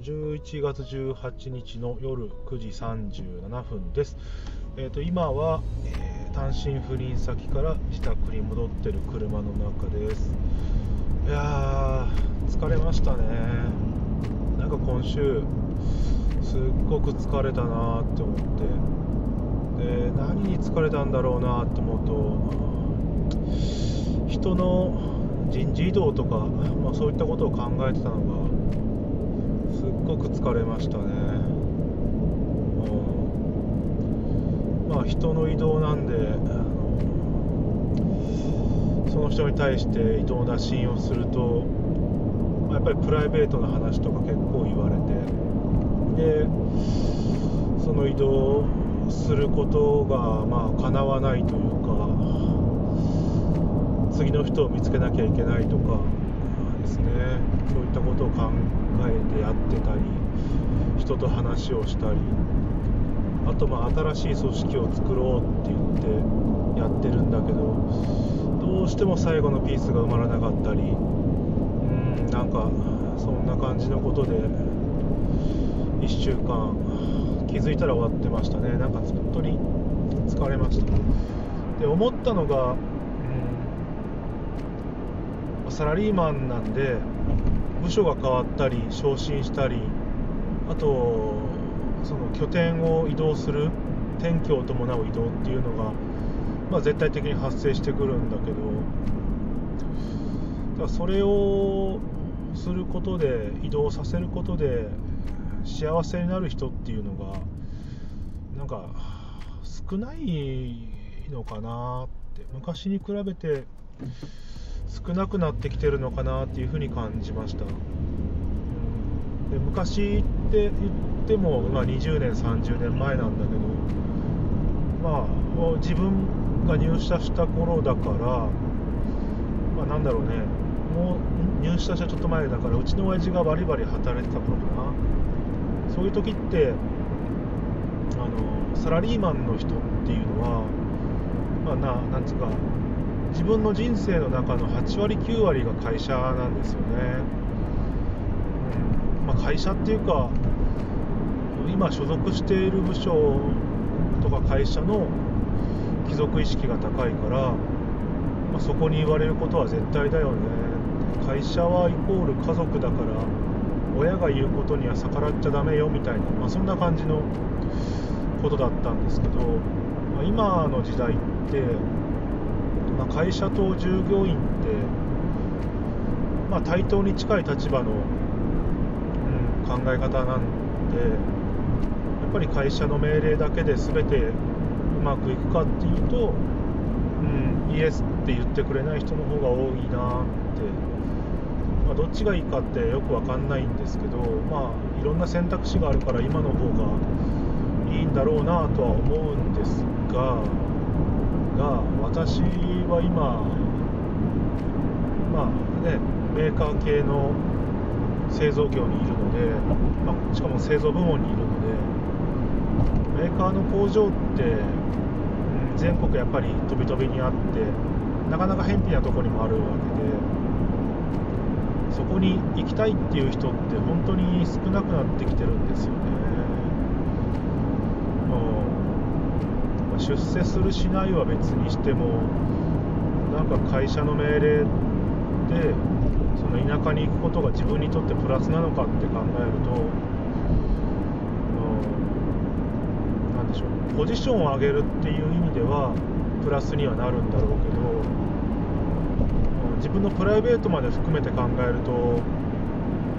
11月18日の夜9時37分です。えー、と今は、えー、単身赴任先から自宅に戻ってる車の中です。いやー、疲れましたね。なんか今週、すっごく疲れたなって思って、で何に疲れたんだろうなって思うと、人の人事異動とか、まあ、そういったことを考えてたのがすっごく疲れましたね、うん、まあ人の移動なんであのその人に対して移動打診をすると、やっぱりプライベートな話とか結構言われてでその移動することがまあ叶わないというか次の人を見つけなきゃいけないとかですね。そういったことを考えてやってたり人と話をしたりあとまあ新しい組織を作ろうって言ってやってるんだけどどうしても最後のピースが埋まらなかったりうんなんかそんな感じのことで1週間気づいたら終わってましたね。なんか本当に疲れました。で思ったのがサラリーマンなんで部署が変わったり昇進したりあとその拠点を移動する転居を伴う移動っていうのが、まあ、絶対的に発生してくるんだけどだからそれをすることで移動させることで幸せになる人っていうのがなんか少ないのかなって。昔に比べて少なくなってきてるのかなっていうふうに感じました、で昔って言っても、まあ、20年30年前なんだけどまあ自分が入社した頃だからまあなんだろうね。もう入社したちょっと前だからうちの親父がバリバリ働いてた頃かな。そういう時ってあのサラリーマンの人っていうのはまあななんつうか自分の人生の中の8割9割が会社なんですよね、うん。まあ、会社っていうか今所属している部署とか会社の貴族意識が高いから、まあ、そこに言われることは絶対だよね。会社はイコール家族だから親が言うことには逆らっちゃダメよみたいな、まあ、そんな感じのことだったんですけど、まあ、今の時代って、会社と従業員って、まあ、対等に近い立場の、うん、考え方なんでやっぱり会社の命令だけで全てうまくいくかっていうと、うん、イエスって言ってくれない人の方が多いなって、まあ、どっちがいいかってよく分かんないんですけど、まあ、いろんな選択肢があるから今の方がいいんだろうなとは思うんですが。が私は今まあねメーカー系の製造業にいるので、まあ、しかも製造部門にいるのでメーカーの工場って、全国やっぱり飛び飛びにあってなかなか偏僻なとこにもあるわけでそこに行きたいっていう人って本当に少なくなってきてるんですよね。出世するしないは別にしてもなんか会社の命令でその田舎に行くことが自分にとってプラスなのかって考えると何でしょうポジションを上げるっていう意味ではプラスにはなるんだろうけどうん自分のプライベートまで含めて考えると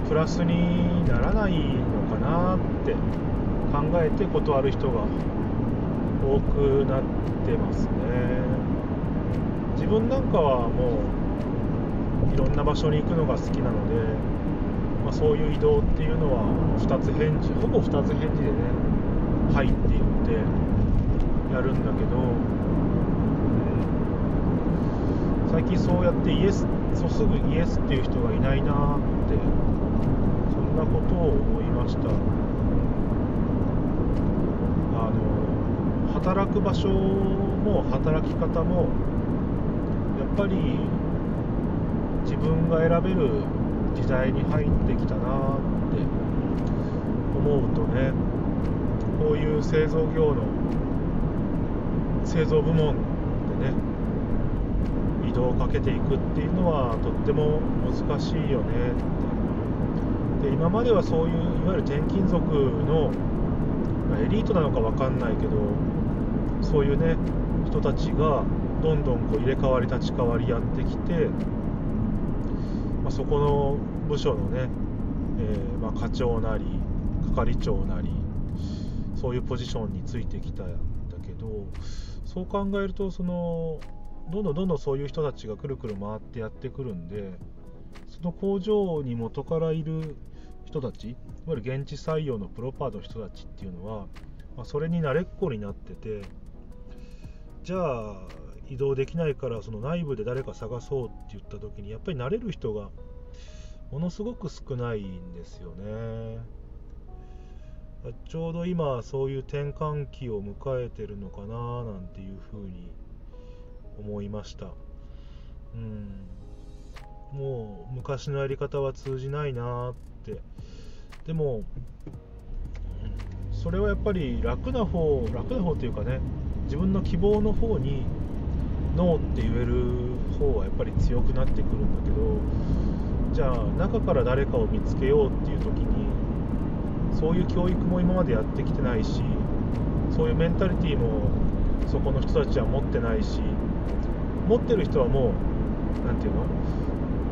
プラスにならないのかなって考えて断る人が多くなってますね自分なんかはもういろんな場所に行くのが好きなので、まあ、そういう移動っていうのは2つ返事ほぼ2つ返事でね「はい」って言ってやるんだけど、最近そうやってイエスそうすぐイエスっていう人がいないなってそんなことを思いました。働く場所も働き方もやっぱり自分が選べる時代に入ってきたなって思うとねこういう製造業の製造部門でね移動をかけていくっていうのはとっても難しいよねで今まではそういういわゆる転勤族の、エリートなのか分かんないけどそういうね人たちがどんどんこう入れ替わり立ち替わりやってきて、まあ、そこの部署のね、えー、まあ課長なり係長なりそういうポジションについてきたんだけどそう考えるとそのどんどんどんどんそういう人たちがくるくる回ってやってくるんでその工場に元からいる人たちいわゆる現地採用のプロパーの人たちっていうのは、まあ、それに慣れっこになっててじゃあ移動できないからその内部で誰か探そうって言った時にやっぱり慣れる人がものすごく少ないんですよね。ちょうど今そういう転換期を迎えてるのかななんていうふうに思いました。うん。もう昔のやり方は通じないなって。でもそれはやっぱり楽な方楽な方っていうかね自分の希望の方にノーって言える方はやっぱり強くなってくるんだけどじゃあ中から誰かを見つけようっていう時にそういう教育も今までやってきてないしそういうメンタリティーもそこの人たちは持ってないし持ってる人はもう何て言うの？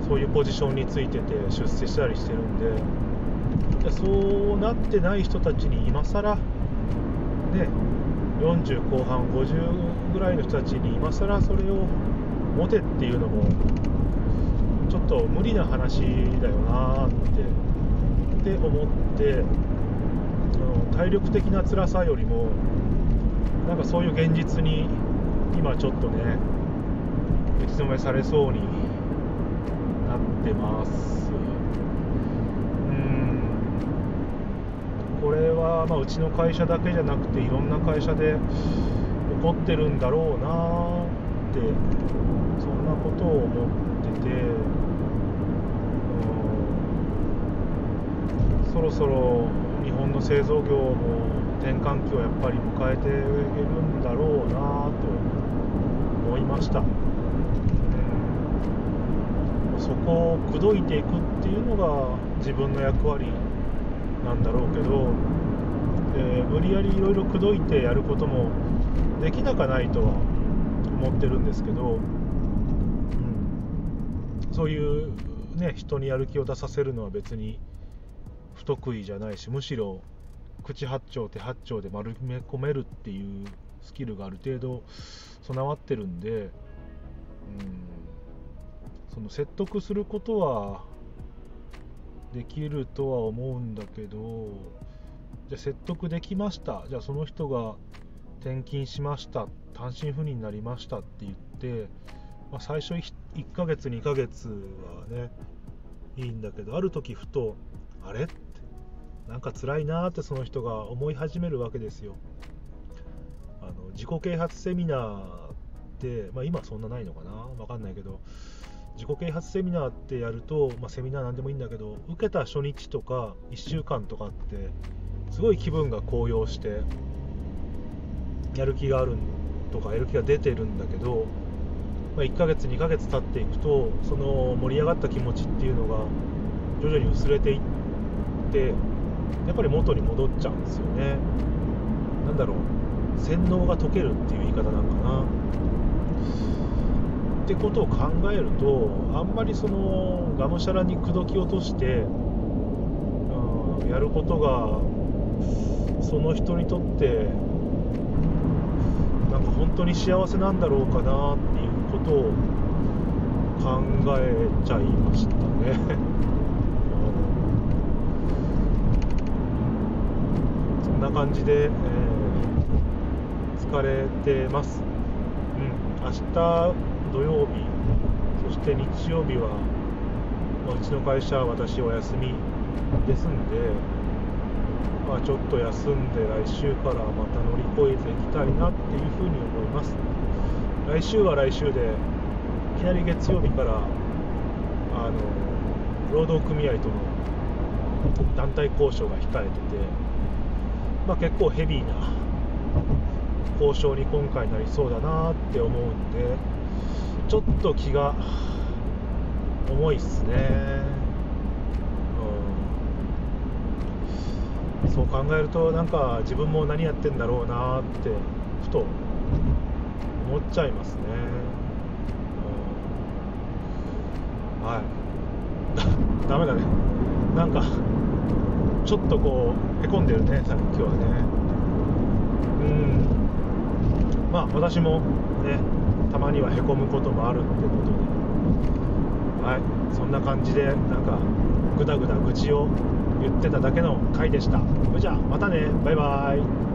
そういうポジションについてて出世したりしてるんでそうなってない人たちに今更ね40後半50ぐらいの人たちに今更それを持てっていうのもちょっと無理な話だよなってって思って体力的な辛さよりもなんかそういう現実に今ちょっとね打ちのめされそうになってますうんこれはまあうちの会社だけじゃなくていろんな会社で起こってるんだろうなってそんなことを思っててそろそろ日本の製造業も転換期をやっぱり迎えているんだろうなと思いました。そこを口説いていくっていうのが自分の役割なんだろうけど、えー、無理やりいろいろ口説いてやることもできなかないとは思ってるんですけど、うん、そういうね人にやる気を出させるのは別に不得意じゃないしむしろ口八丁手八丁で丸め込めるっていうスキルがある程度備わってるんで、うん、その説得することはできるとは思うんだけどじゃ説得できました。じゃあその人が転勤しました。単身赴任になりましたって言って、まあ、最初 1, 1ヶ月2ヶ月はねいいんだけどある時ふとあれ？ってなんか辛いなってその人が思い始めるわけですよ。あの自己啓発セミナーって、まあ、今そんなないのかな？わかんないけど自己啓発セミナーってやると、まあ、セミナーなんでもいいんだけど受けた初日とか1週間とかってすごい気分が高揚してやる気があるとかやる気が出てるんだけど、まあ、1ヶ月2ヶ月経っていくとその盛り上がった気持ちっていうのが徐々に薄れていってやっぱり元に戻っちゃうんですよね。なんだろう。洗脳が解けるっていう言い方なんかな。ってことを考えるとあんまりそのがむしゃらに口説き落として、うん、やることがその人にとってなんか本当に幸せなんだろうかなっていうことを考えちゃいましたね。そんな感じで、えー、疲れてます。うん、明日土曜日そして日曜日は、まあ、うちの会社は私お休みですんで、まあ、ちょっと休んで来週からまた乗り越えていきたいなっていうふうに思います。来週は来週でいきなり月曜日からあの労働組合との団体交渉が控えてて、まあ、結構ヘビーな交渉に今回なりそうだなって思うんでちょっと気が重いっすね、うん、そう考えるとなんか自分も何やってんだろうなってふと思っちゃいますね、うん、はい。だダメだね。なんかちょっとこうへこんでるねさっきはね。うん。まあ私もねたまにはへこむこともあるってことで。はい。そんな感じでなんかぐだぐだ愚痴を言ってただけの回でした。それじゃあまたね。バイバイ。